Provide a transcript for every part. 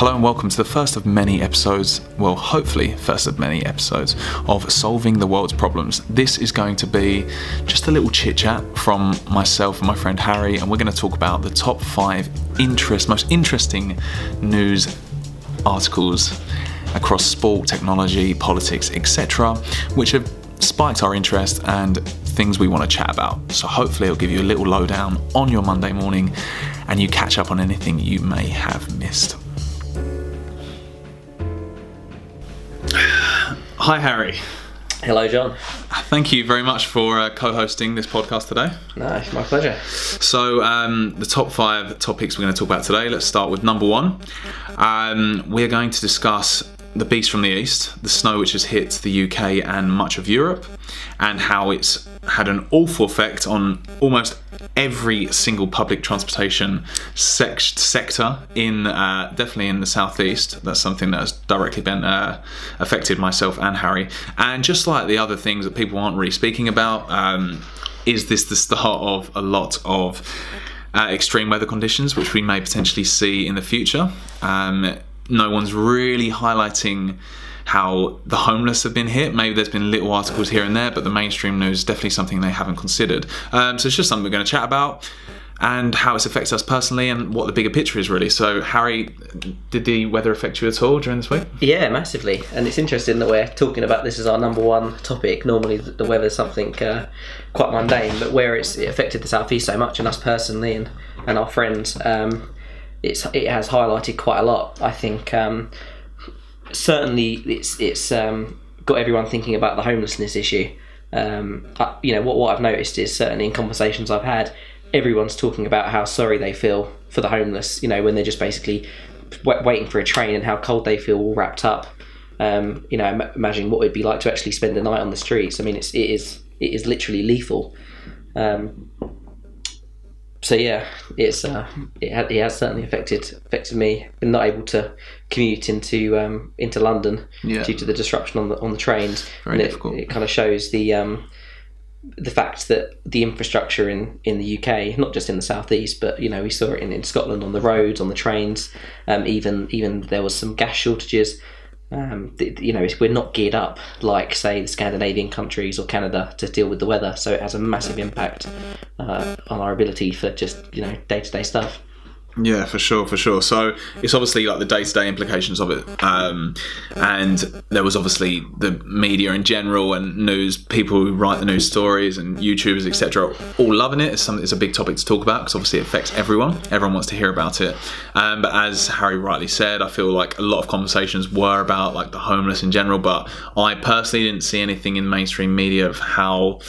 Hello and welcome to the first of many episodes, well, hopefully, first of many episodes of Solving the World's Problems. This is going to be just a little chit chat from myself and my friend Harry, and we're going to talk about the top five interest, most interesting news articles across sport, technology, politics, etc., which have spiked our interest and things we want to chat about. So hopefully it'll give you a little lowdown on your Monday morning and you catch up on anything you may have missed. Hi, Harry. Hello, Jon. Thank you very much for uh, co hosting this podcast today. No, my pleasure. So, um, the top five topics we're going to talk about today. Let's start with number one. Um, we're going to discuss the beast from the east, the snow which has hit the UK and much of Europe, and how it's had an awful effect on almost every single public transportation sec- sector in uh, definitely in the southeast. That's something that has directly been uh, affected myself and Harry. And just like the other things that people aren't really speaking about, um, is this the start of a lot of uh, extreme weather conditions, which we may potentially see in the future? Um, no one's really highlighting how the homeless have been hit. Maybe there's been little articles here and there, but the mainstream news is definitely something they haven't considered. Um, so it's just something we're going to chat about and how it's affected us personally and what the bigger picture is really. So, Harry, did the weather affect you at all during this week? Yeah, massively. And it's interesting that we're talking about this as our number one topic. Normally, the weather is something uh, quite mundane, but where it's it affected the southeast so much and us personally and, and our friends, um, it's it has highlighted quite a lot. I think um, certainly it's it's um, got everyone thinking about the homelessness issue. Um, I, you know what what I've noticed is certainly in conversations I've had, everyone's talking about how sorry they feel for the homeless. You know when they're just basically waiting for a train and how cold they feel all wrapped up. Um, you know, Im- imagining what it'd be like to actually spend the night on the streets. I mean, it's it is it is literally lethal. Um, so yeah, it's uh, it, ha- it has certainly affected affected me. Been not able to commute into um, into London Yeah. due to the disruption on the on the trains. Very and it, difficult. It kind of shows the um, the fact that the infrastructure in, in the UK, not just in the southeast, but you know we saw it in, in Scotland on the roads, on the trains. Um, even even there was some gas shortages. Um, you know, we're not geared up like say the Scandinavian countries or Canada to deal with the weather, so it has a massive impact uh, on our ability for just you know day to day stuff. Yeah, for sure, for sure. So it's obviously like the day to day implications of it. Um, and there was obviously the media in general and news, people who write the news stories and YouTubers, etc., all loving it. It's something it's a big topic to talk about because obviously it affects everyone. Everyone wants to hear about it. Um, but as Harry rightly said, I feel like a lot of conversations were about like the homeless in general. But I personally didn't see anything in mainstream media of how,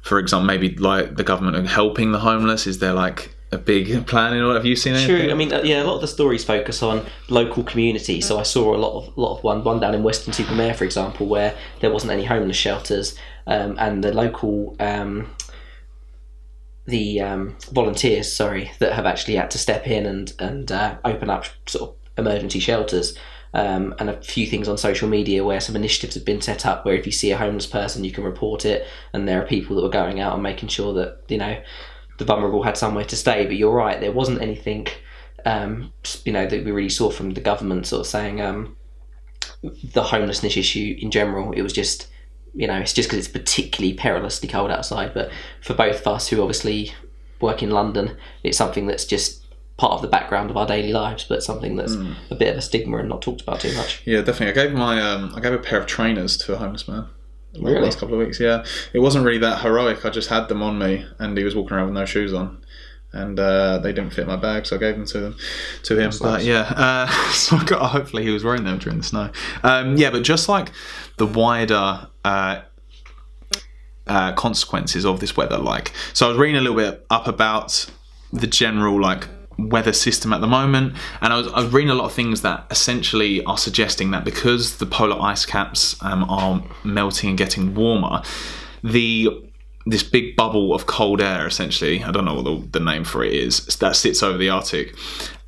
for example, maybe like the government are helping the homeless. Is there like a big plan in all? Have you seen anything? True. I mean, uh, yeah, a lot of the stories focus on local community. So I saw a lot of lot of one one down in Weston Super Mare, for example, where there wasn't any homeless shelters, um, and the local um, the um, volunteers, sorry, that have actually had to step in and and uh, open up sort of emergency shelters. Um, and a few things on social media where some initiatives have been set up where if you see a homeless person you can report it and there are people that are going out and making sure that you know the vulnerable had somewhere to stay. But you're right, there wasn't anything, um, you know, that we really saw from the government sort of saying um, the homelessness issue in general. It was just, you know, it's just because it's particularly perilously cold outside. But for both of us who obviously work in London, it's something that's just part of the background of our daily lives, but something that's a bit of a stigma and not talked about too much. Yeah, definitely. I gave my um, I gave a pair of trainers to a homeless man. Really? The last couple of weeks, yeah. It wasn't really that heroic. I just had them on me, and he was walking around with no shoes on, and uh, they didn't fit my bag, so I gave them to them to him. but nice. yeah, uh, so I got. Hopefully, he was wearing them during the snow. Um, yeah, but just like the wider. Uh, uh, consequences of this weather like so i was reading a little bit up about the general like weather system at the moment. And I was, I was reading a lot of things that essentially are suggesting that because the polar ice caps um, are melting and getting warmer the this big bubble of cold air essentially i don't know what the, the name for it is that sits over the arctic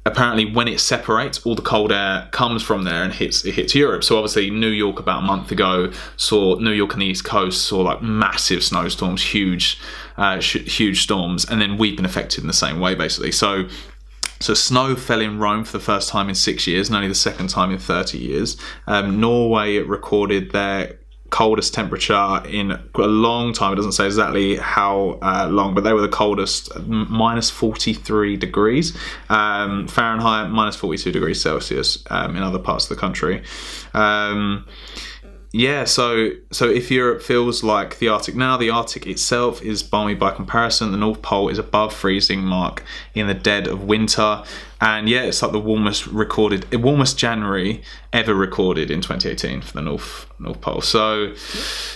apparently when it separates all the cold air comes from there and hits it hits europe. So obviously new york about a month ago saw new york and the east coast saw like massive snowstorms huge uh, sh- huge storms and then we've been affected in the same way basically. So So snow fell in Rome for the first time in six years, and only the second time in 30 years. Um, Norway recorded their coldest temperature in a long time. It doesn't say exactly how uh, long, but they were the coldest, minus 43 degrees um, Fahrenheit, minus 42 degrees Celsius um, in other parts of the country. Um, yeah, so so if Europe feels like the Arctic now, the Arctic itself is balmy by comparison. The North Pole is above freezing mark in the dead of winter, and yeah, it's like the warmest recorded, warmest January ever recorded in 2018 for the North North Pole. So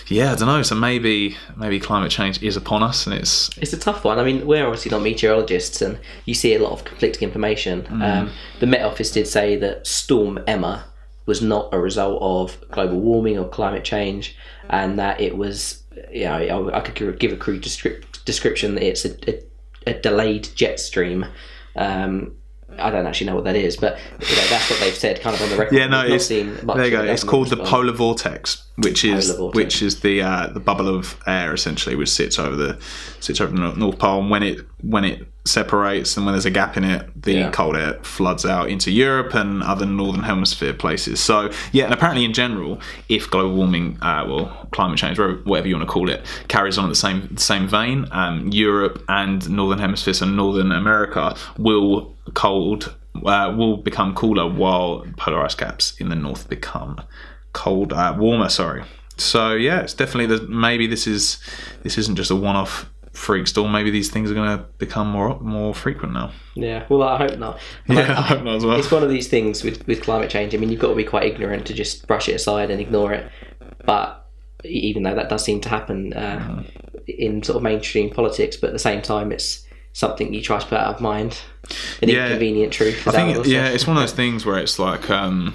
yeah, I don't know. So maybe maybe climate change is upon us, and it's It's a tough one. I mean, we're obviously not meteorologists, and you see a lot of conflicting information. Um, the Met Office did say that Storm Emma was not a result of global warming or climate change, and that it was, you know, I, I could give a crude descrip- description that it's a, a, a delayed jet stream. Um, I don't actually know what that is, but you know, that's what they've said, kind of on the record. Yeah, no, We've it's, there you go. It's called the polar vortex, which is vortex. which is the uh, the bubble of air essentially, which sits over the sits over the North Pole. And when it when it separates and when there's a gap in it, the Yeah. cold air floods out into Europe and other northern hemisphere places. So yeah, and apparently in general, if global warming, uh, well, climate change, whatever you want to call it, carries on in the same same vein, um, Europe and northern hemisphere, so Northern America, will cold uh, will become cooler while polar ice caps in the north become cold, uh, warmer. Sorry. So yeah, it's definitely the, maybe this is this isn't just a one-off freak storm. Maybe these things are going to become more more frequent now. Yeah, well, I hope not. Yeah, I hope not as well. It's one of these things with, with climate change. I mean, you've got to be quite ignorant to just brush it aside and ignore it. But even though that does seem to happen uh, Mm-hmm. in sort of mainstream politics, but at the same time, it's something you try to put out of mind. An Yeah. inconvenient truth. I think yeah, it's one of those things where it's like um,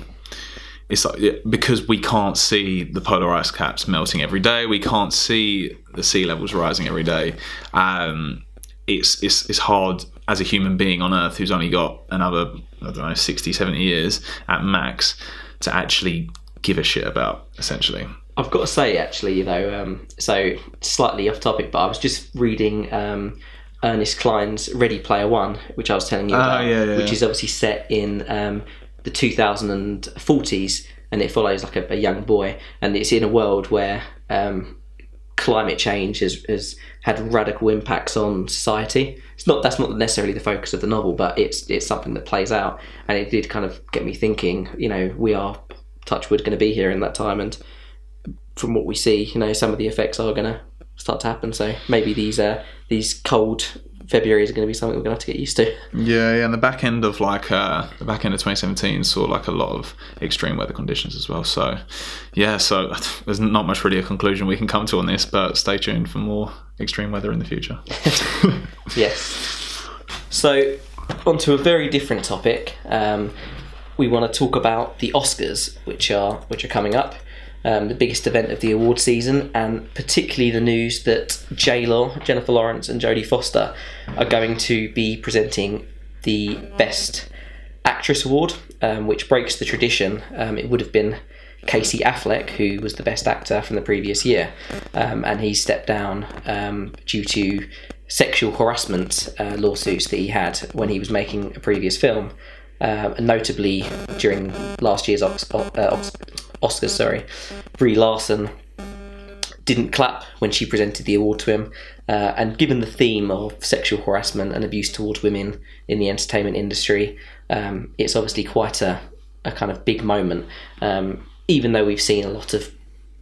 it's like because we can't see the polar ice caps melting every day, we can't see the sea levels rising every day. Um, it's it's it's hard as a human being on Earth who's only got another I don't know 60, 70 years at max to actually give a shit about essentially. I've got to say, actually, you know, um, so slightly off topic, but I was just reading um, Ernest Cline's Ready Player One, which I was telling you about, Ah, yeah, yeah, which yeah. is obviously set in um, the 2040s, and it follows like a, a young boy, and it's in a world where um, climate change has, has had radical impacts on society. It's not that's not necessarily the focus of the novel, but it's it's something that plays out, and it did kind of get me thinking. You know, we are touchwood going to be here in that time, and from what we see, you know, some of the effects are going to start to happen. So maybe these uh, these cold Februarys is going to be something we're going to have to get used to. Yeah, yeah, and the back end of like uh, the back end of 2017 saw like a lot of extreme weather conditions as well. So, yeah, so there's not much really a conclusion we can come to on this, but stay tuned for more extreme weather in the future. Yes. So, on to a very different topic. Um, we want to talk about the Oscars, which are which are coming up. Um, the biggest event of the award season, and particularly the news that J Law, Jennifer Lawrence, and Jodie Foster are going to be presenting the Best Actress Award, um, which breaks the tradition. Um, it would have been Casey Affleck, who was the Best Actor from the previous year, um, and he stepped down um, due to sexual harassment uh, lawsuits that he had when he was making a previous film. And notably during last year's Ox- uh, Ox- Oscars, sorry, Brie Larson didn't clap when she presented the award to him. Uh, and given the theme of sexual harassment and abuse towards women in the entertainment industry, um, it's obviously quite a, a kind of big moment. Um, even though we've seen a lot of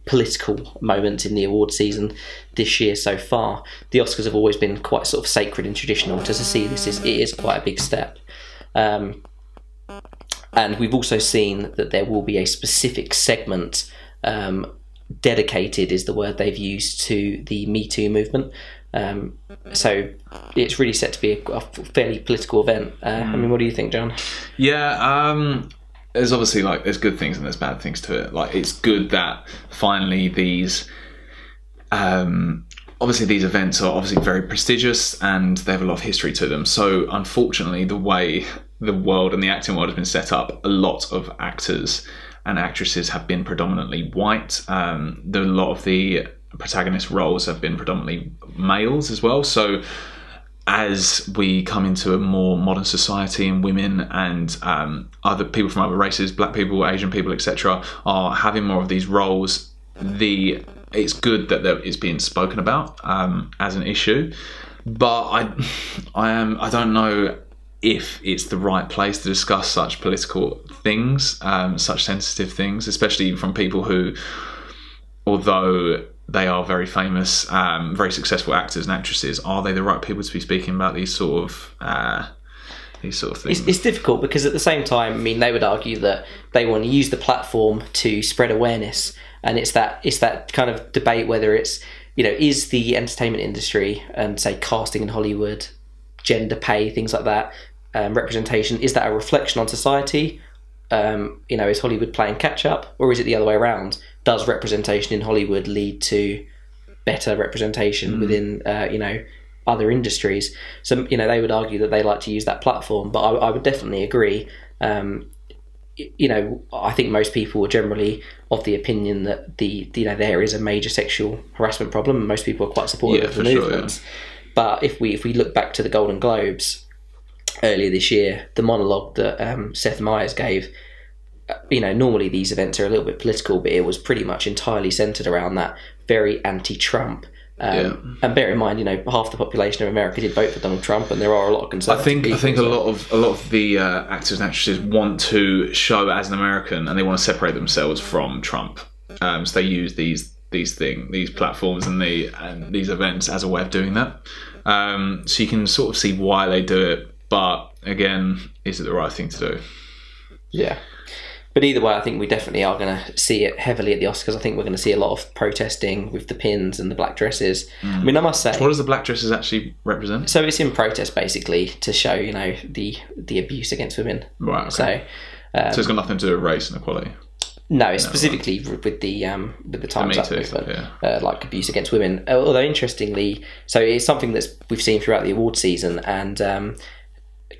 political moments in the award season this year so far, the Oscars have always been quite sort of sacred and traditional. To see this is it is quite a big step. Um, and we've also seen that there will be a specific segment um, dedicated, is the word they've used to the Me Too movement. Um, so it's really set to be a, a fairly political event. Uh, I mean, what do you think, Jon? Yeah, um, there's obviously like there's good things and there's bad things to it. Like it's good that finally these, um, obviously these events are obviously very prestigious and they have a lot of history to them. So unfortunately, the way the world and the acting world has been set up, a lot of actors and actresses have been predominantly white. Um, the, a lot of the protagonist roles have been predominantly males as well. So as we come into a more modern society and women and um, other people from other races, black people, Asian people, etc., are having more of these roles, the it's good that is being spoken about um, as an issue. But I, I am I don't know if it's the right place to discuss such political things, um, such sensitive things, especially from people who, although they are very famous, um, very successful actors and actresses. Are they the right people to be speaking about these sort of uh, these sort of things? It's, it's difficult because at the same time, I mean, they would argue that they want to use the platform to spread awareness, and it's that it's that kind of debate whether it's you know is the entertainment industry and say casting in Hollywood, gender pay, things like that, um, representation is that a reflection on society? Um, you know, is Hollywood playing catch up, or is it the other way around? Does representation in Hollywood lead to better representation within, uh, you know, other industries? So, you know, they would argue that they like to use that platform, but I, I would definitely agree. Um, you know, I think most people are generally of the opinion that the you know there is a major sexual harassment problem, and most people are quite supportive Yeah, of the for sure, movements. But if we if we look back to the Golden Globes earlier this year, the monologue that um, Seth Meyers gave, uh, you know, normally these events are a little bit political, but it was pretty much entirely centered around that very anti-Trump. Um, Yeah. And bear in mind, you know, half the population of America did vote for Donald Trump, and there are a lot of concerns. I think I think a lot of a lot of the uh, actors and actresses want to show as an American, and they want to separate themselves from Trump. Um, so they use these these thing these platforms and the and these events as a way of doing that. Um, so you can sort of see why they do it, but again, is it the right thing to do? Yeah. But either way, I think we definitely are going to see it heavily at the Oscars. I think we're going to see a lot of protesting with the pins and the black dresses. I mean, I must say, What does the black dresses actually represent? so it's in protest basically to show, you know, the the abuse against women. Right. Okay. So So, it's got nothing to do with race and equality. no, it's specifically with the um, with the Times Me Up movement, stuff, uh, like abuse against women. Although interestingly, so it's something that's we've seen throughout the award season, and um,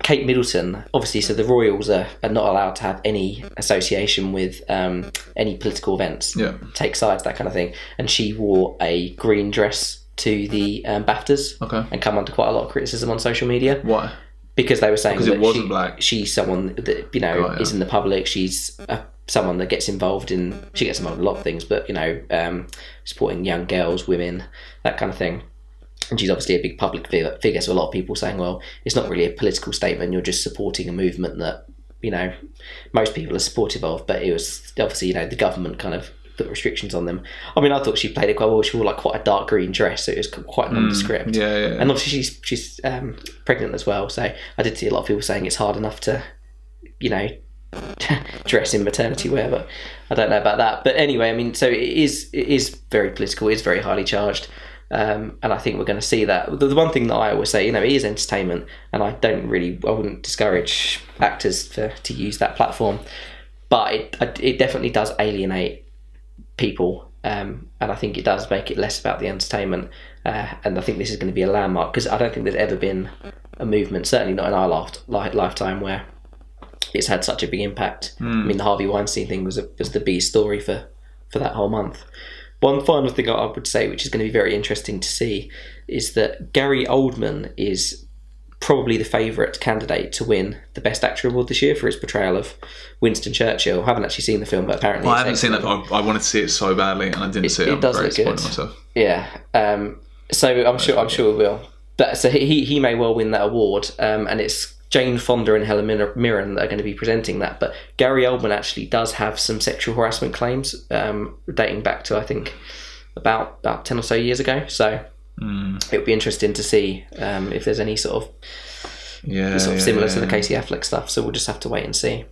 Kate Middleton, obviously, so the Royals are, are not allowed to have any association with um, any political events, Yeah. take sides, that kind of thing. And she wore a green dress to the um, BAFTAs Okay. and come under quite a lot of criticism on social media Why? because they were saying Because it that wasn't she, black. she's someone that you know yeah. is in the public. She's uh someone that gets involved in. She gets involved in a lot of things, but you know, um, supporting young girls, women, that kind of thing. And she's obviously a big public figure. So a lot of people saying, well, it's not really a political statement. You're just supporting a movement that you know most people are supportive of. But it was obviously you know the government kind of put restrictions on them. I mean, I thought she played it quite well. She wore like quite a dark green dress, so it was quite nondescript. Mm, Yeah, yeah. And obviously she's she's um, pregnant as well, so I did see a lot of people saying it's hard enough to, you know, dress in maternity wear, but I don't know about that. But anyway, I mean, so it is it is very political, it is very highly charged, um, and I think we're going to see that. The, the one thing that I always say, you know, it is entertainment, and I don't really, I wouldn't discourage actors for to use that platform, but it it definitely does alienate people. Um, and I think it does make it less about the entertainment. Uh, and I think this is going to be a landmark because I don't think there's ever been a movement, certainly not in our life, li- lifetime, where it's had such a big impact. I mean, the Harvey Weinstein thing was a, was the B story for, for that whole month. One final thing I would say, which is going to be very interesting to see, is that Gary Oldman is probably the favourite candidate to win the Best Actor award this year for his portrayal of Winston Churchill. I haven't actually seen the film, but apparently Well, I haven't seen excellent. that. I, I wanted to see it so badly, and I didn't see it. it I'm does look good. myself. Yeah. Um, so I'm sure I'm sure it will. But so he he may well win that award, um, and it's Jane Fonda and Helen Mirren are going to be presenting that. But Gary Oldman actually does have some sexual harassment claims um, dating back to I think about about ten or so years ago. So Hmm. it would be interesting to see um, if there's any sort of Yeah, sort of yeah, similar yeah, to the. Casey Affleck stuff. So we'll just have to wait and see.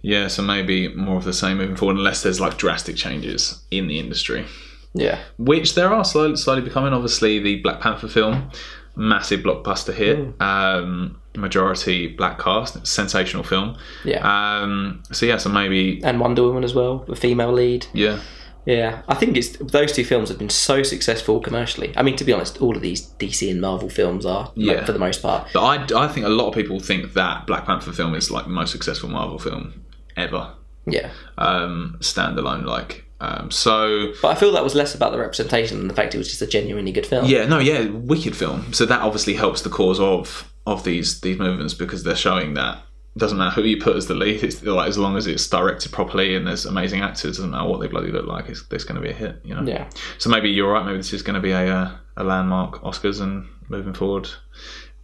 Yeah, so maybe more of the same moving forward, unless there's like drastic changes in the industry, Yeah. which there are slowly, slowly becoming. Obviously, the Black Panther film, massive blockbuster hit, Hmm. um, majority black cast, sensational film. Yeah. Um, so yeah, so maybe and Wonder Woman as well, the female lead. yeah, Yeah, I think it's those two films have been so successful commercially. I mean, to be honest, all of these DC and Marvel films are, Yeah. for the most part. but I, I think a lot of people think that Black Panther film is like the most successful Marvel film ever. Yeah, um, standalone. Like Um, so But I feel that was less about the representation than the fact it was just a genuinely good film. yeah, no, yeah, wicked film. So that obviously helps the cause of of these these movements because they're showing that it doesn't matter who you put as the lead. It's like as long as it's directed properly and there's amazing actors, doesn't matter what they bloody look like. It's, it's going to be a hit, you know. Yeah. So maybe you're right. Maybe this is going to be a uh, a landmark Oscars, and moving forward,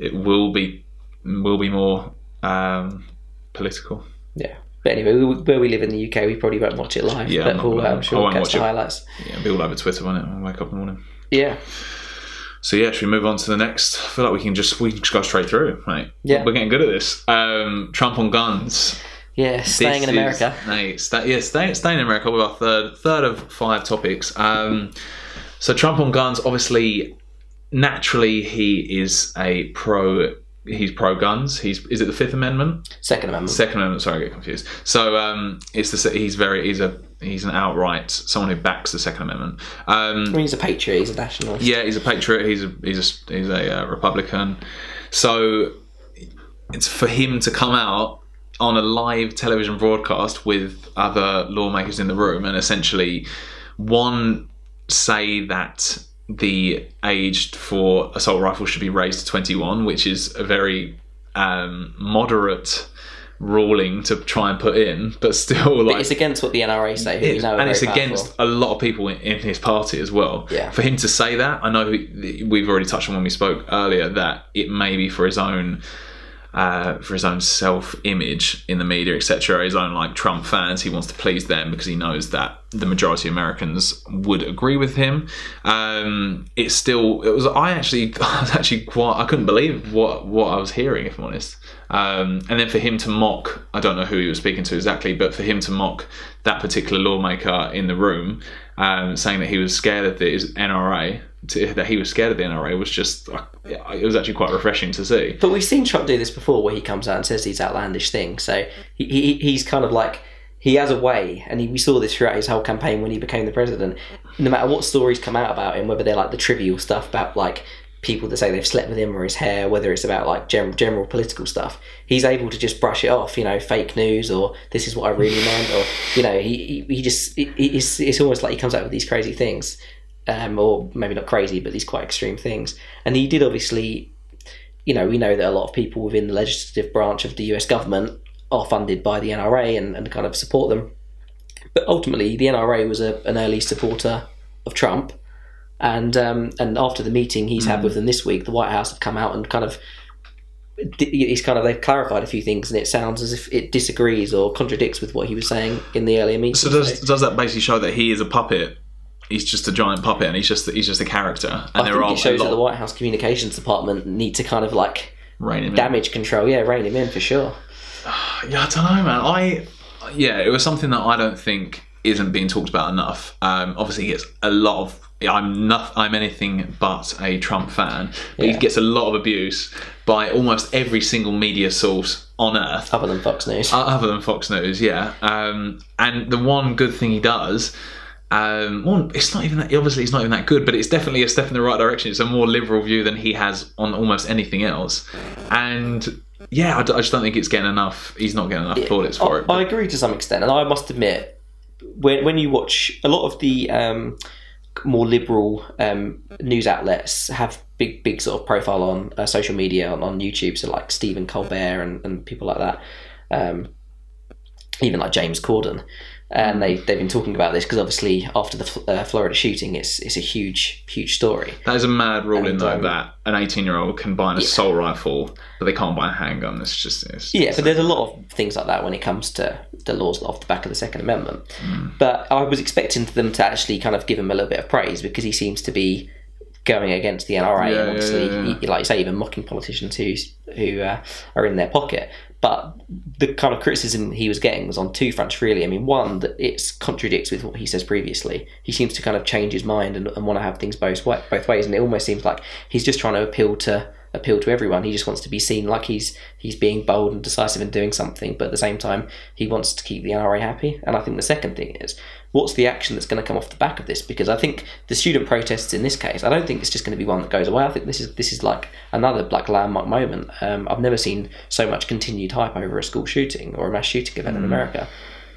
it will be will be more um, political. Yeah. But anyway, we, where we live in the UK, we probably won't watch it live. Yeah, but we'll, I'm sure we'll catch the it. highlights. Yeah, be all over Twitter on it when I wake up in the morning. Yeah. So yeah, should we move on to the next? I feel like we can just we can just go straight through, right? Yeah. we're getting good at this. Um, Trump on guns. Yeah. Staying This in America. Is, no, stay, yeah, stay, staying in America with our third third of five topics. Um, so Trump on guns. Obviously, naturally, he is a pro. He's pro guns. He's is it the Fifth Amendment? Second Amendment. Second Amendment. Sorry, I get confused. So um, it's the he's very he's a he's an outright someone who backs the Second Amendment. Um, I mean, he's a patriot. He's a nationalist. yeah, he's a patriot. He's a he's a he's a uh, Republican. So it's for him to come out on a live television broadcast with other lawmakers in the room and essentially one say that the age for assault rifles should be raised to 21, which is a very um, moderate ruling to try and put in, but still like It's against what the NRA say, and it's against powerful. a lot of people in, in his party as well. Yeah. For him to say that, I know he- we've already touched on when we spoke earlier that it may be for his own. Uh, for his own self-image in the media, etc., his own like Trump fans, he wants to please them because he knows that the majority of Americans would agree with him. Um, it's still, it was. I actually, I was actually quite. I couldn't believe what what I was hearing, if I'm honest. Um, and then for him to mock, I don't know who he was speaking to exactly, but for him to mock that particular lawmaker in the room, um, saying that he was scared of the NRA, to, that he was scared of the NRA was just, it was actually quite refreshing to see. But we've seen Trump do this before, where he comes out and says these outlandish things. So he, he he's kind of like he has a way, and he, we saw this throughout his whole campaign when he became the president. No matter what stories come out about him, whether they're like the trivial stuff about like people that say they've slept with him or his hair, whether it's about like general general political stuff, he's able to just brush it off. You know, fake news or this is what I really meant, or you know, he he, he just it, it's it's almost like he comes out with these crazy things. Um, or maybe not crazy, but these quite extreme things. And he did obviously you know, we know that a lot of people within the legislative branch of the US government are funded by the NRA and, and kind of support them. But ultimately, the NRA was a, an early supporter of Trump. And um, and after the meeting he's had with them this week, the White House have come out and kind of he's kind of they've clarified a few things, and it sounds as if it disagrees or contradicts with what he was saying in the earlier meeting. So does does that basically show that he is a puppet? He's just a giant puppet, and he's just he's just a character. And I there think are it shows that the White House communications department need to kind of like rein him in. damage control, yeah, rein him in for sure. Yeah, I don't know, man. I yeah, it was something that I don't think isn't being talked about enough. Um, obviously, he gets a lot of. I'm not. I'm anything but a Trump fan. But Yeah. He gets a lot of abuse by almost every single media source on earth, Other than Fox News. other than Fox News. Yeah. Um, and the one good thing he does. Um, well, it's not even that. Obviously, it's not even that good, but it's definitely a step in the right direction. It's a more liberal view than he has on almost anything else, and yeah, I, d- I just don't think it's getting enough. He's not getting enough plaudits for I, it. I agree to some extent, and I must admit, when when you watch a lot of the um, more liberal um, news outlets have big big sort of profile on uh, social media on, on YouTube, so like Stephen Colbert and, and people like that, um, even like James Corden. And they they've been talking about this because obviously after the uh, Florida shooting, it's it's a huge huge story. That is a mad ruling, And, though, um, that an 18 year old can buy an assault rifle, but they can't buy a handgun. It's just. It's Yeah, but there's a lot of things like that when it comes to the laws off the back of the Second Amendment. But I was expecting them to actually kind of give him a little bit of praise because he seems to be going against the NRA Yeah, and obviously, yeah, yeah. like you say, even mocking politicians who who uh, are in their pocket. But the kind of criticism he was getting was on two fronts, really. I mean, one that it contradicts with what he says previously. He seems to kind of change his mind and, and want to have things both both ways, and it almost seems like he's just trying to appeal to appeal to everyone. He just wants to be seen like he's he's being bold and decisive and doing something, but at the same time, he wants to keep the NRA happy. And I think the second thing is, what's the action that's going to come off the back of this? Because I think the student protests in this case, I don't think it's just going to be one that goes away. I think this is this is like another like landmark moment. Um, I've never seen so much continued hype over a school shooting or a mass shooting event in America.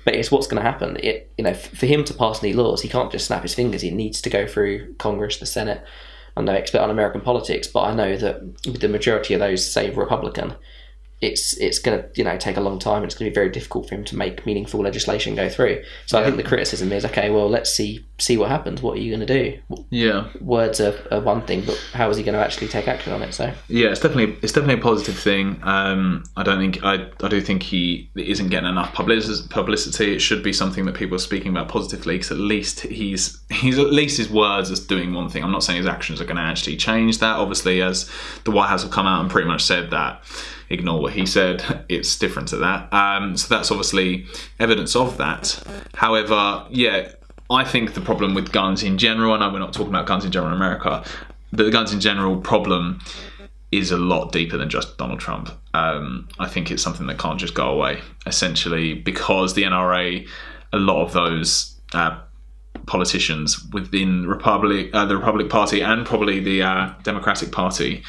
But it's what's going to happen. It you know f- for him to pass any laws, he can't just snap his fingers. He needs to go through Congress, the Senate. I'm no expert on American politics, but I know that with the majority of those, say Republican, it's it's going to you know take a long time. and It's going to be very difficult for him to make meaningful legislation go through. So I think the criticism is okay. Well, let's see see what happens. What are you going to do? Yeah, Words are, are one thing, but how is he going to actually take action on it? So yeah, it's definitely it's definitely a positive thing. Um, I don't think I I do think he isn't getting enough publicity. It should be something that people are speaking about positively because at least he's he's at least his words is doing one thing. I'm not saying his actions are going to actually change that. Obviously, as the White House have come out and pretty much said that ignore what he said. It's different to that. Um, so that's obviously evidence of that. However, yeah, I think the problem with guns in general, and I know we're not talking about guns in general in America, but the guns in general problem is a lot deeper than just Donald Trump. Um, I think it's something that can't just go away, essentially, because the NRA, a lot of those uh, politicians within Republic, uh, the Republic Party, and probably the uh, Democratic Party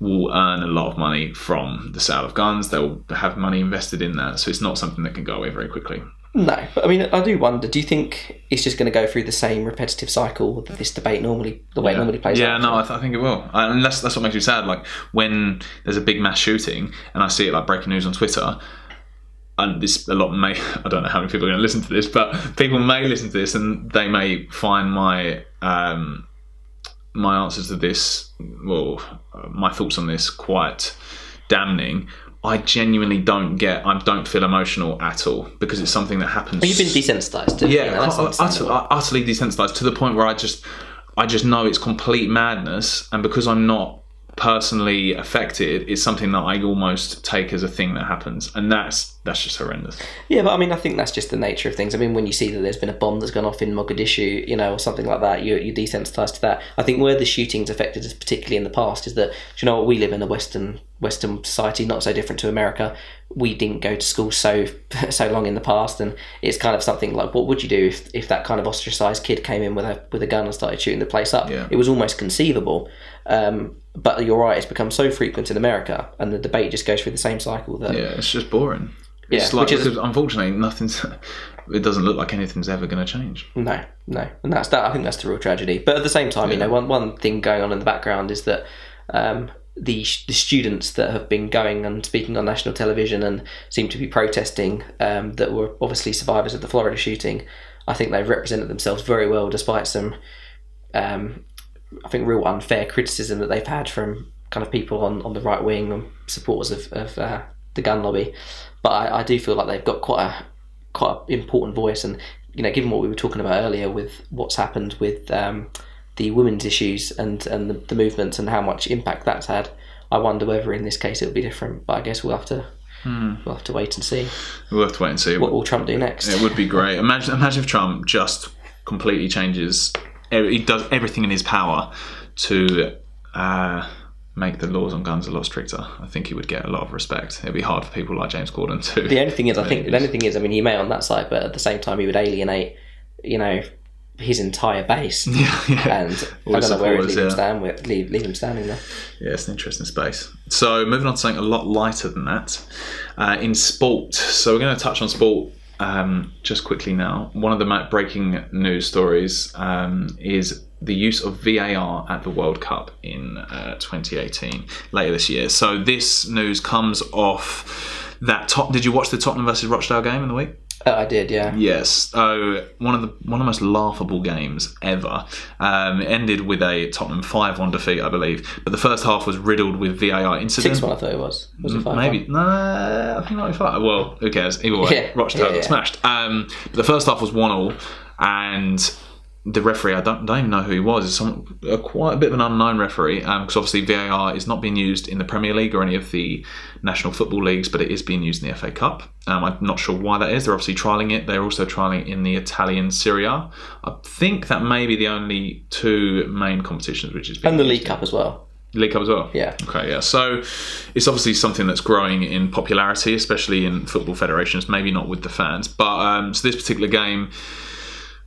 will earn a lot of money from the sale of guns. They'll have money invested in that, so it's not something that can go away very quickly. No, but I mean I do wonder. Do you think it's just going to go through the same repetitive cycle that this debate normally the way it normally plays Yeah, out? no, I, th- I think it will, and that's that's what makes me sad. Like when there's a big mass shooting, and I see it like breaking news on Twitter. And this a lot may I don't know how many people are going to listen to this, but people may listen to this and they may find my um, my answers to this, well, uh, my thoughts on this quite damning. I genuinely don't get, I don't feel emotional at all because it's something that happens. You've been desensitized to. Yeah, you know, that's ut- understandable. utterly, utterly desensitized to the point where I just, I just know it's complete madness, and because I'm not personally affected, is something that I almost take as a thing that happens, and that's that's just horrendous. Yeah, but I mean, I think that's just the nature of things. I mean, when you see that there's been a bomb that's gone off in Mogadishu, you know, or something like that, you're, you're desensitized to that. I think where the shootings affected us, particularly in the past, is that you know what? We live in a Western Western society, not so different to America. We didn't go to school so so long in the past, and it's kind of something like, what would you do if, if that kind of ostracized kid came in with a with a gun and started shooting the place up? Yeah. It was almost conceivable. Um, but you're right; it's become so frequent in America, and the debate just goes through the same cycle that Yeah, it's just boring. It's Yeah, like which is- unfortunately nothing's. It doesn't look like anything's ever going to change. No, no, and that's that. I think that's the real tragedy. But at the same time, you know, one one thing going on in the background is that um, the the students that have been going and speaking on national television and seem to be protesting um, that were obviously survivors of the Florida shooting. I think they've represented themselves very well, despite some, um, I think, real unfair criticism that they've had from kind of people on, on the right wing and supporters of, of uh, the gun lobby. But I, I do feel like they've got quite a quite an important voice, and you know, given what we were talking about earlier with what's happened with um, the women's issues and and the, the movements and how much impact that's had, I wonder whether in this case it'll be different. But I guess we'll have to we'll have to wait and see We'll have to wait and see. what will Trump do next. It would be great. Imagine, imagine if Trump just completely changes. He does everything in his power to uh, make the laws on guns a lot stricter. I think he would get a lot of respect. It'd be hard for people like James Corden to. The only thing is, I think the only thing is, I mean, he may on that side, but at the same time, he would alienate, you know, his entire base. yeah, yeah. And All I don't know where he'd leave him yeah. stand with, leave, leave him standing there. Yeah, it's an interesting space. So, moving on to something a lot lighter than that. Uh, in sport. So, we're going to touch on sport um, just quickly now. One of the breaking news stories um, is the use of VAR at the World Cup in uh, 2018, later this year. So, this news comes off that top. Did you watch the Tottenham versus Rochdale game in the week? Uh, I did, yeah. Yes. So one of the one of the most laughable games ever. Um, ended with a Tottenham five-one defeat, I believe. But the first half was riddled with VAR incidents. Six one, I thought it was. Was it five? Maybe no, I think ninety five. Well, who cares? Either way, Yeah, Rochdale yeah, got yeah. smashed. Um, but the first half was one all, and the referee I don't, don't even know who he was. It's some a, quite a bit of an unknown referee because obviously VAR is not being used in the Premier League or any of the national football leagues, but it is being used in the FA Cup. Um, I'm not sure why that is. They're obviously trialing it. They're also trialing it in the Italian Serie A. I think that may be the only two main competitions which is And the League Cup as well. League Cup as well. Yeah. Okay. Yeah. So it's obviously something that's growing in popularity, especially in football federations. Maybe not with the fans, but um, so this particular game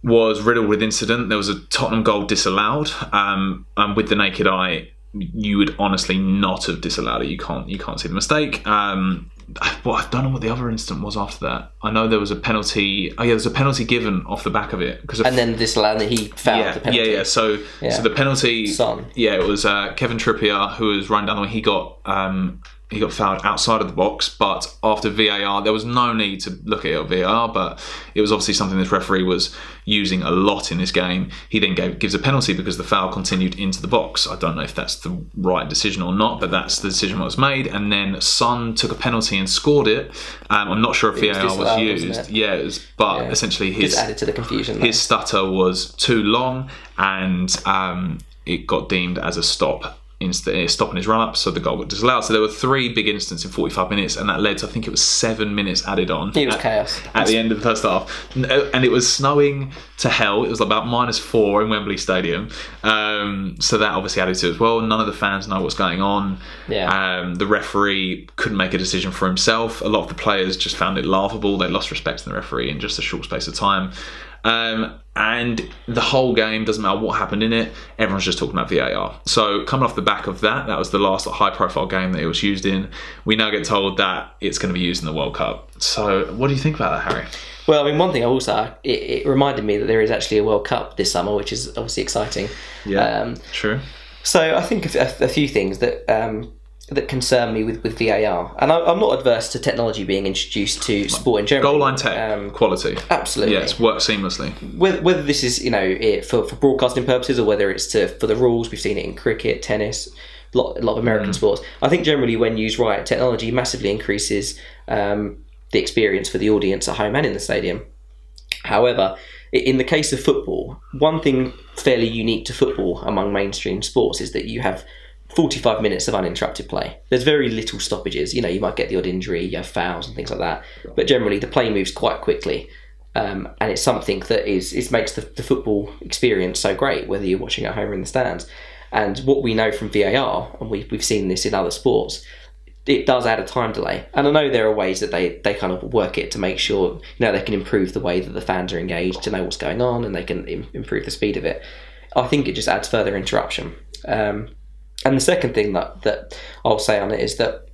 was riddled with incident. There was a Tottenham goal disallowed, um, and with the naked eye, you would honestly not have disallowed it. You can't. You can't see the mistake. Um, well, I don't know what the other incident was after that. I know there was a penalty. Oh yeah, there was a penalty given off the back of it because And then this lad that he found yeah, the penalty. yeah, yeah. So, Yeah. so the penalty. Son. Yeah, it was uh, Kevin Trippier who was running down the way. He got um, he got fouled outside of the box, but after VAR, there was no need to look at it at VAR. But it was obviously something this referee was using a lot in this game. He then gave, gives a penalty because the foul continued into the box. I don't know if that's the right decision or not, but that's the decision that was made. And then Son took a penalty and scored it. Um, I'm not sure if VAR was, wasn't used. Yeah, it was, but Yeah. essentially his Just added to the confusion. his stutter was too long and um, it got deemed as a stop instead a stop in his run up so the goal got disallowed so there were three big incidents in 45 minutes and that led to i think it was seven minutes added on It was at, chaos. at the end of the first half uh, and it was snowing to hell it was about minus four in wembley stadium um, so that obviously added to it as well none of the fans know what's going on Yeah. um, the referee couldn't make a decision for himself. A lot of the players just found it laughable. They lost respect to the referee in just a short space of time. Um, and the whole game doesn't matter what happened in it. Everyone's just talking about VAR. So coming off the back of that, that was the last high-profile game that it was used in. We now get told that it's going to be used in the World Cup. So what do you think about that, Harry? Well, I mean, one thing I also it, it reminded me that there is actually a World Cup this summer, which is obviously exciting. Yeah, um, true. so I think a, a few things that um, that concern me with, with VAR, and I, I'm not adverse to technology being introduced to sport in general. Goal line tech Um, quality. absolutely. Yes, work seamlessly. whether, whether this is you know it for, for broadcasting purposes or whether it's to for the rules we've seen it in cricket tennis a lot, a lot of american sports i think generally when used right technology massively increases um, the experience for the audience at home and in the stadium however in the case of football one thing fairly unique to football among mainstream sports is that you have 45 minutes of uninterrupted play. There's very little stoppages. You know, you might get the odd injury, you have fouls and things like that. But generally, the play moves quite quickly. Um, and it's something that is, is makes the, the football experience so great, whether you're watching at home or in the stands. And what we know from VAR, and we, we've seen this in other sports, it does add a time delay. And I know there are ways that they, they kind of work it to make sure you know they can improve the way that the fans are engaged to know what's going on, and they can Im- improve the speed of it. I think it just adds further interruption. Um, and the second thing that, that I'll say on it is that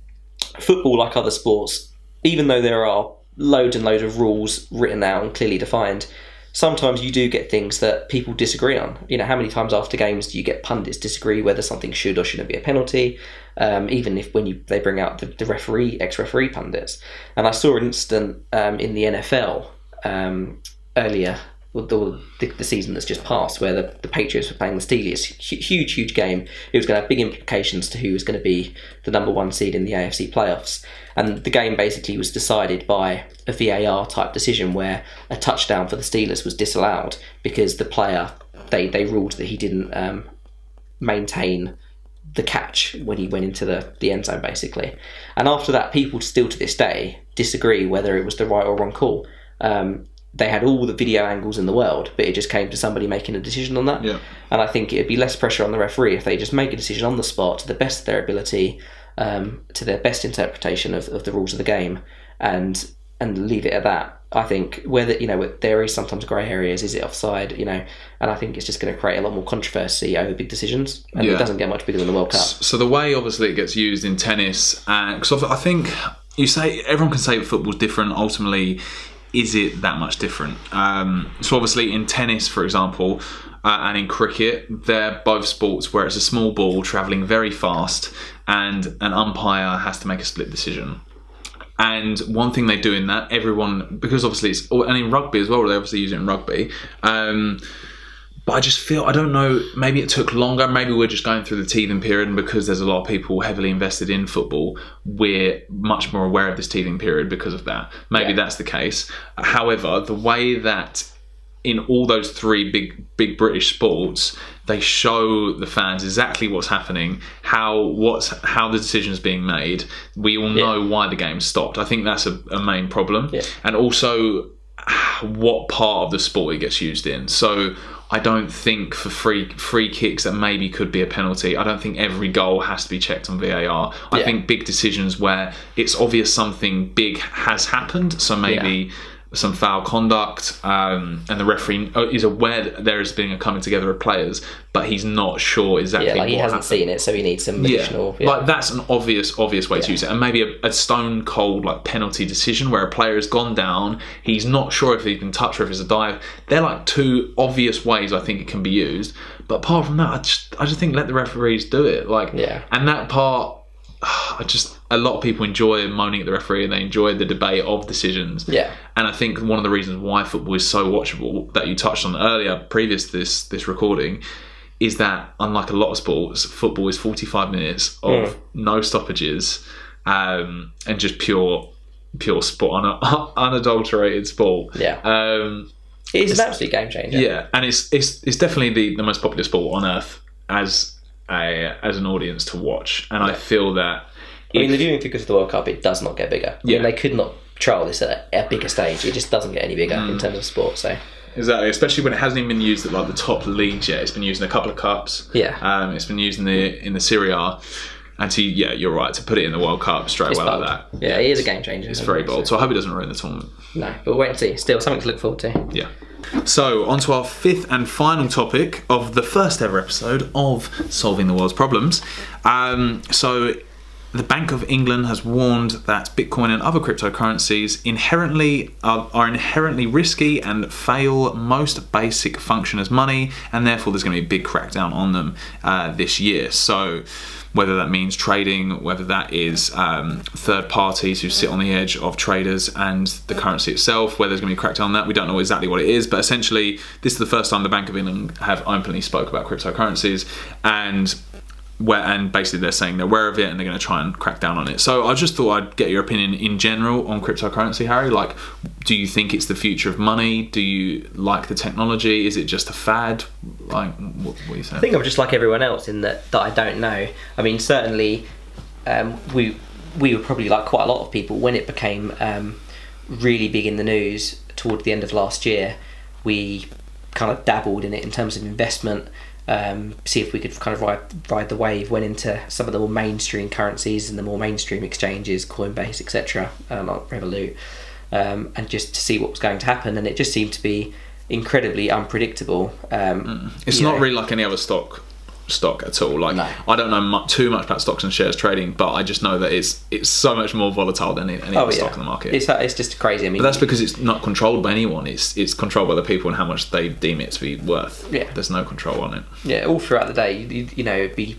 football, like other sports, even though there are loads and loads of rules written out and clearly defined, sometimes you do get things that people disagree on. You know, how many times after games do you get pundits disagree whether something should or shouldn't be a penalty? Um, even if when you they bring out the, the referee, ex-referee pundits, and I saw an incident um, in the NFL um, earlier the, the, season that's just passed, where the, the Patriots were playing the Steelers. Hu- Huge, huge game. It was going to have big implications to who was going to be the number one seed in the AFC playoffs. And the game basically was decided by a VAR type decision where a touchdown for the Steelers was disallowed because the player, they, they ruled that he didn't um, maintain the catch when he went into the, the end zone, basically. And after that, people still to this day disagree whether it was the right or wrong call. Um, they had all the video angles in the world, but it just came to somebody making a decision on that. Yeah. And I think it'd be less pressure on the referee if they just make a decision on the spot to the best of their ability, um, to their best interpretation of, of the rules of the game, and and leave it at that. I think whether you know there is sometimes grey areas, is it offside? You know, and I think it's just going to create a lot more controversy over big decisions, and Yeah. it doesn't get much bigger than the World Cup. So the way obviously it gets used in tennis, and because I think you say everyone can say football's different. Ultimately, is it that much different? Um, so obviously in tennis, for example, uh, and in cricket, they're both sports where it's a small ball travelling very fast, and an umpire has to make a split decision. And one thing they do in that, everyone because obviously it's and in rugby as well, they obviously use it in rugby. Um, but I just feel I don't know. Maybe it took longer. Maybe we're just going through the teething period, and because there's a lot of people heavily invested in football, we're much more aware of this teething period because of that. Maybe Yeah. that's the case. However, the way that in all those three big big British sports, they show the fans exactly what's happening, how what's how the decision's being made. We all know why the game stopped. I think that's a, a main problem, Yeah. and also what part of the sport it gets used in. So I don't think for free free kicks that maybe could be a penalty. I don't think every goal has to be checked on VAR. I Yeah. think big decisions where it's obvious something big has happened, so maybe some foul conduct, um, and the referee is aware that there has been a coming together of players, but he's not sure exactly. Yeah, like he hasn't happened. seen it, so he needs some additional. Yeah. like that's an obvious, obvious way to use it, and maybe a, a stone cold like penalty decision where a player has gone down, he's not sure if he can touch or if it's a dive. They're like two obvious ways I think it can be used. But apart from that, I just, I just think let the referees do it. Like, Yeah. and that part, I just a lot of people enjoy moaning at the referee and they enjoy the debate of decisions. Yeah. And I think one of the reasons why football is so watchable that you touched on earlier, previous to this this recording, is that unlike a lot of sports, football is forty five minutes of Mm. no stoppages um, and just pure pure sport, un- unadulterated sport. Yeah. Um, it is an absolute game changer. yeah, and it's it's it's definitely the, the most popular sport on earth as a as an audience to watch, and I feel that. I mean, if- the viewing figures of the World Cup, it does not get bigger. I Yeah. mean, they could not trial this at a, a bigger stage. It just doesn't get any bigger Mm. in terms of sport. So, Exactly, especially when it hasn't even been used at like the top leagues yet. It's been used in a couple of cups. Yeah. um, it's been used in the in the Serie A, and to yeah, you're right to put it in the World Cup straight it's away bold. like that. Yeah, he is a game changer. It's very bold. So I hope he doesn't ruin the tournament. No, but we'll wait and see. Still, something to look forward to. Yeah. So, on to our fifth and final topic of the first ever episode of Solving the World's Problems. Um, so, the Bank of England has warned that Bitcoin and other cryptocurrencies inherently are, are inherently risky and fail most basic function as money, and therefore there's going to be a big crackdown on them uh, this year. So, whether that means trading, whether that is um, third parties who sit on the edge of traders and the currency itself, whether there's going to be a crackdown on that, we don't know exactly what it is. But essentially, this is the first time the Bank of England have openly spoke about cryptocurrencies and where and basically they're saying they're aware of it and they're going to try and crack down on it. So I just thought I'd get your opinion in general on cryptocurrency, Harry. Like, do you think it's the future of money? Do you like the technology? Is it just a fad? Like, what, what are you saying? I think I'm just like everyone else in that that I don't know. I mean, certainly, um, we we were probably like quite a lot of people when it became um, really big in the news toward the end of last year. We kind of dabbled in it in terms of investment. Um, see if we could kind of ride ride the wave. Went into some of the more mainstream currencies and the more mainstream exchanges, Coinbase, etc., uh, like Revolut, um, and just to see what was going to happen. And it just seemed to be incredibly unpredictable. Um, It's not know. really like any other stock stock at all. Like No. I don't know mu- too much about stocks and shares trading, but I just know that it's it's so much more volatile than any, any other stock in the market. Oh, It's, it's just crazy. I mean, but that's because it's not controlled by anyone. It's it's controlled by the people and how much they deem it to be worth. Yeah. There's no control on it. yeah, all throughout the day, you, you know, it'd be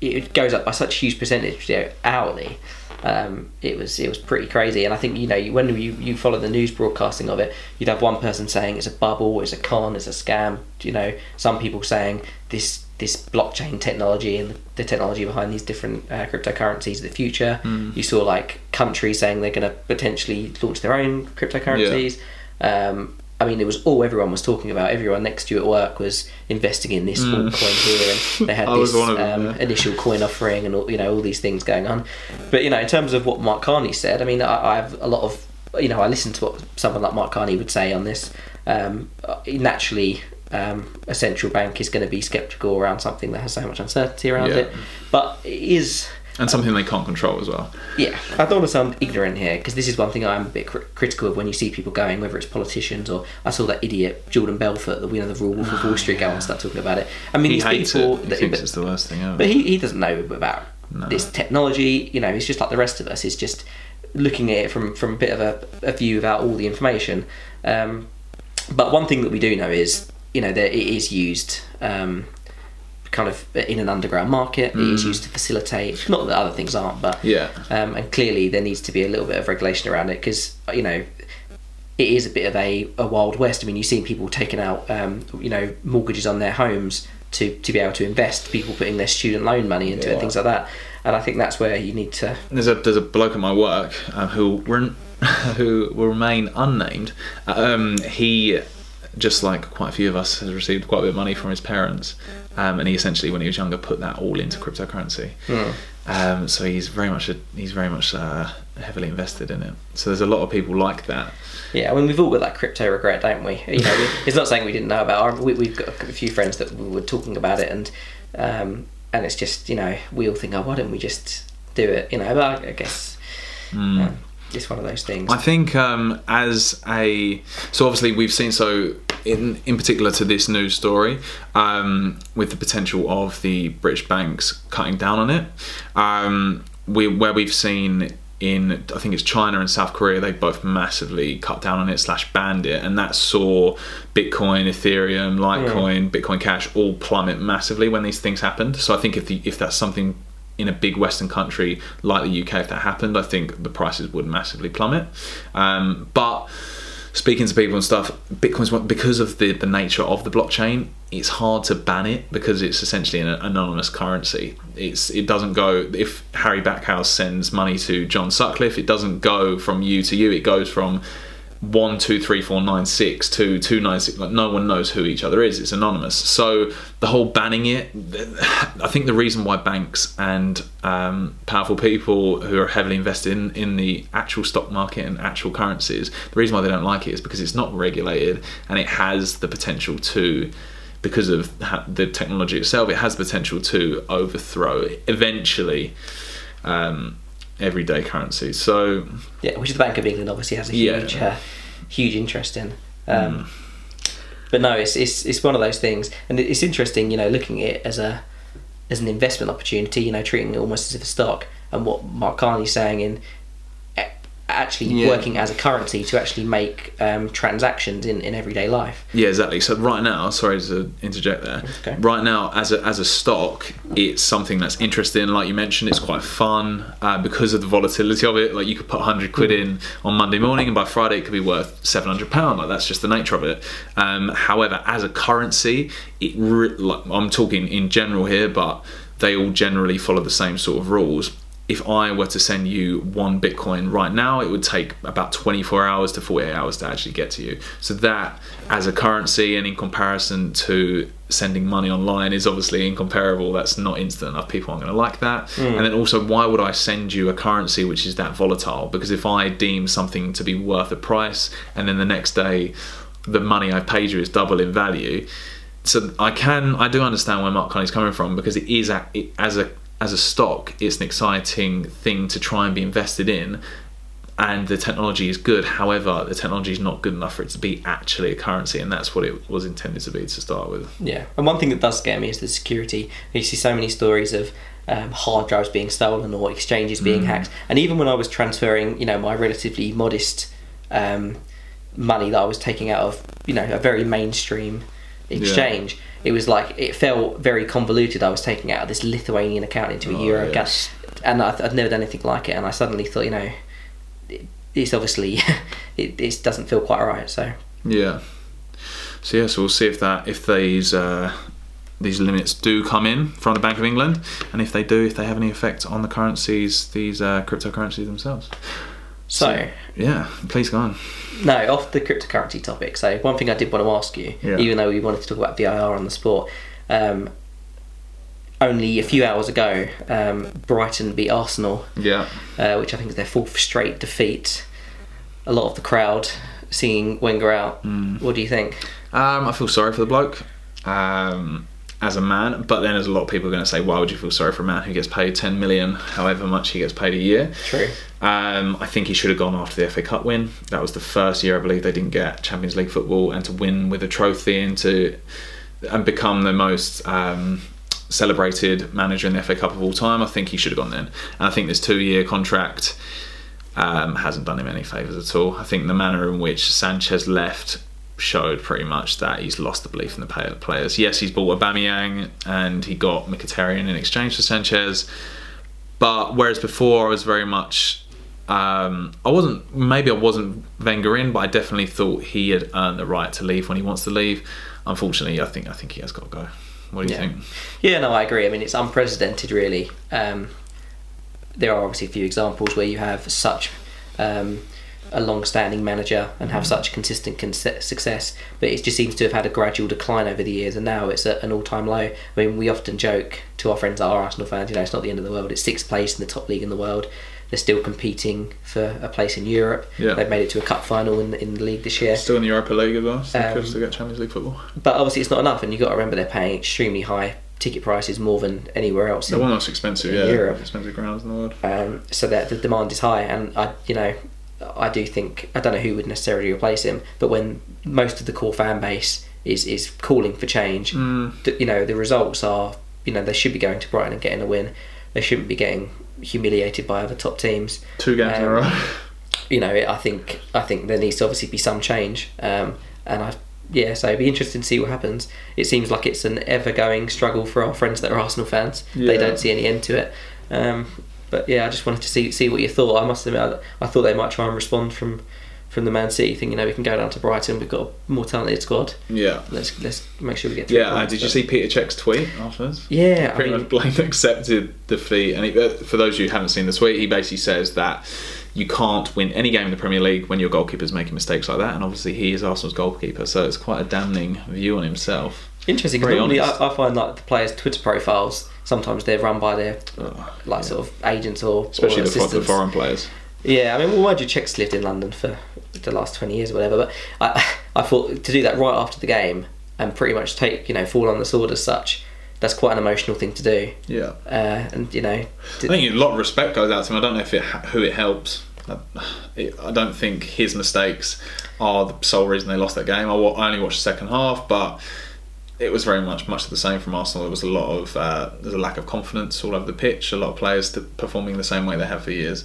it goes up by such a huge percentage you know, hourly. Um, it was it was pretty crazy, and I think you know when you you follow the news broadcasting of it, you'd have one person saying it's a bubble, it's a con, it's a scam. You know, some people saying this this blockchain technology and the technology behind these different uh, cryptocurrencies of the future. You saw like countries saying they're going to potentially launch their own cryptocurrencies. Um, I mean, it was all everyone was talking about. Everyone next to you at work was investing in this altcoin here, and they had this them, um, yeah. initial coin offering, and all, you know all these things going on. But you know, in terms of what Mark Carney said, I mean, I, I have a lot of you know, I listen to what someone like Mark Carney would say on this. Um, uh, naturally, um, a central bank is going to be sceptical around something that has so much uncertainty around Yeah. it, but it is And something they can't control as well. yeah, I don't want to sound ignorant here because this is one thing I'm a bit cri- critical of when you see people going, whether it's politicians or I saw that idiot Jordan Belfort, the winner of the Rule Wolf of Wall Street, go on and start talking about it. I mean, He these hates people, it. He but, it's the worst thing ever. but he, he doesn't know about No. this technology. You know, he's just like the rest of us. He's just looking at it from from a bit of a, a view without all the information. Um, but one thing that we do know is, you know, that it is used. Um, kind of in an underground market it is used to facilitate not that other things aren't but Mm. Yeah. um, and clearly there needs to be a little bit of regulation around it because you know it is a bit of a, a wild west. I mean, you've seen people taking out um, you know mortgages on their homes to, to be able to invest. People putting their student loan money into it, Yeah. things like that. And I think that's where you need to. There's a there's a bloke at my work um, who who will remain unnamed. Um, he just like quite a few of us has received quite a bit of money from his parents, um, and he essentially when he was younger put that all into cryptocurrency. Um, so he's very much a, he's very much uh, heavily invested in it. So there's a lot of people like that. Yeah, I mean, we've all got that crypto regret, don't we? You know, we, it's not saying we didn't know about. it. We, we've got a few friends that we were talking about it, and um, and it's just you know we all think, oh, why don't we just do it? You know, but I, I guess. Mm. It's one of those things. I think um, as a so obviously we've seen so in in particular to this news story um, with the potential of the British banks cutting down on it. Um, we where we've seen in I think it's China and South Korea they both massively cut down on it slash banned it and that saw Bitcoin, Ethereum, Litecoin, Bitcoin Cash all plummet massively when these things happened. So I think if the if that's something in a big Western country like the UK, if that happened, I think the prices would massively plummet. Um, but speaking to people and stuff, Bitcoin's because of the, the nature of the blockchain. It's hard to ban it because it's essentially an anonymous currency. It's it doesn't go if Harry Backhouse sends money to Jon Sutcliffe, it doesn't go from you to you. It goes from one two three four nine six to two nine six like no one knows who each other is. It's anonymous. So the whole banning it i think the reason why banks and um, powerful people who are heavily invested in, in the actual stock market and actual currencies the reason why they don't like it is because it's not regulated and it has the potential to because of the technology itself it has the potential to overthrow eventually um, everyday currency. So yeah, which the Bank of England obviously has a Yeah. huge, uh, huge interest in. Um, But no, it's, it's it's one of those things, and it's interesting, you know, looking at it as a as an investment opportunity, you know, treating it almost as if a stock, and what Mark Carney's saying in actually Yeah. working as a currency to actually make um, transactions in, in everyday life. Yeah, exactly. So right now, sorry to interject there. Okay. Right now, as a as a stock, it's something that's interesting. Like you mentioned, it's quite fun uh, because of the volatility of it. Like you could put hundred quid in on Monday morning, and by Friday it could be worth seven hundred pound. Like that's just the nature of it. Um, however, as a currency, it re- like, I'm talking in general here, but they all generally follow the same sort of rules. If I were to send you one Bitcoin right now, it would take about 24 hours to 48 hours to actually get to you. So that, as a currency and in comparison to sending money online, is obviously incomparable. That's not instant enough. People aren't going to like that. Hmm. And then also, why would I send you a currency which is that volatile? Because if I deem something to be worth a price, and then the next day the money I paid you is double in value, so I can I do understand where Mark Carney's coming from because it is a, it, as a as a stock it's an exciting thing to try and be invested in and the technology is good however the technology is not good enough for it to be actually a currency and that's what it was intended to be to start with Yeah, and one thing that does scare me is the security. You see so many stories of um, hard drives being stolen or exchanges being Mm. hacked. And even when I was transferring, you know, my relatively modest um, money that I was taking out of, you know, a very mainstream exchange, it was like it felt very convoluted. I was taking out this Lithuanian account into a Oh, euro yes. account, and I'd, I'd never done anything like it. And I suddenly thought, you know, it, it's obviously it, it doesn't feel quite right. So yeah so yeah so we'll see if that if these uh, these limits do come in from the Bank of England and if they do if they have any effect on the currencies these uh, cryptocurrencies themselves so. yeah please go on No, off the cryptocurrency topic. So one thing I did want to ask you, Yeah. even though we wanted to talk about VAR on the sport, um, only a few hours ago, um, Brighton beat Arsenal, yeah uh, which I think is their fourth straight defeat. A lot of the crowd singing Wenger out. Mm. What do you think? Um, I feel sorry for the bloke um, as a man, but then there's a lot of people going to say, why would you feel sorry for a man who gets paid 10 million, however much he gets paid a year? True. Um, I think he should have gone after the FA Cup win. That was the first year I believe they didn't get Champions League football, and to win with a trophy and to and become the most um, celebrated manager in the FA Cup of all time. I think he should have gone then. And I think this two-year contract um, hasn't done him any favours at all. I think the manner in which Sanchez left showed pretty much that he's lost the belief in the players. Yes, he's bought Aubameyang and he got Mkhitaryan in exchange for Sanchez, but whereas before I was very much, um, I wasn't maybe I wasn't Wenger in, but I definitely thought he had earned the right to leave when he wants to leave. Unfortunately, I think I think he has got to go. What do you Yeah. think? Yeah, no, I agree. I mean, it's unprecedented, really. Um, there are obviously a few examples where you have such um, a long-standing manager and have such consistent con- success, but it just seems to have had a gradual decline over the years, and now it's at an all-time low. I mean, we often joke to our friends that are Arsenal fans, you know, it's not the end of the world. It's sixth place in the top league in the world. They're still competing for a place in Europe. Yeah. They've made it to a cup final in, in the league this year. Still in the Europa League as well. Still Um, still get Champions League football. But obviously, it's not enough, and you've got to remember they're paying extremely high ticket prices, more than anywhere else. They're in- one of the most expensive, in yeah, Europe. expensive grounds in the world. um, so that the demand is high and I you know I do think I don't know who would necessarily replace him, but when most of the core fan base is is calling for change, th- you know the results are you know they should be going to Brighton and getting a win. They shouldn't be getting humiliated by other top teams. Two games in a Um, row. You know, I think I think there needs to obviously be some change, um, and I yeah, so it'd be interesting to see what happens. It seems like it's an ever going struggle for our friends that are Arsenal fans. They don't see any end to it. Um, but yeah, I just wanted to see see what you thought. I must admit, I, I thought they might try and respond from from the Man City thing. You know, we can go down to Brighton. We've got a more talented squad. Yeah. Let's let's make sure we get. Yeah, points, did you see Peter Čech's tweet afterwards? Yeah, I pretty mean, much blamed accepted defeat. And he, uh, for those of you who haven't seen the tweet, he basically says that you can't win any game in the Premier League when your goalkeeper's making mistakes like that. And obviously, he is Arsenal's goalkeeper, so it's quite a damning view on himself. interesting. 'cause normally. I, I find like the players' Twitter profiles sometimes they're run by their Ugh, like sort of agents or especially or the, the foreign players. Yeah, I mean, well, mind you, Čech's lived in London for the last twenty years or whatever. But I, I thought to do that right after the game and pretty much take you know fall on the sword as such. That's quite an emotional thing to do, Yeah. uh, and you know, I think a lot of respect goes out to him. I don't know if it who it helps. I, it, I don't think his mistakes are the sole reason they lost that game. I, only watched the second half, but it was very much much the same from Arsenal. There was a lot of uh, there's a lack of confidence all over the pitch. A lot of players to, performing the same way they have for years.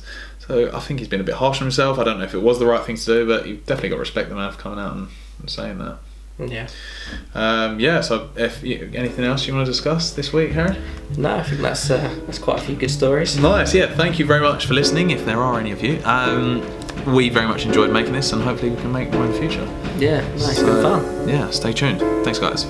So I think he's been a bit harsh on himself. I don't know if it was the right thing to do, but you've definitely got to respect the man for coming out and, and saying that. yeah. Um, yeah. So if you, anything else you want to discuss this week, Harry? No, I think that's uh, that's quite a few good stories. Nice, yeah. Thank you very much for listening. If there are any of you, um, we very much enjoyed making this, and hopefully we can make more in the future. Yeah, nice, good fun. Yeah, stay tuned. Thanks, guys.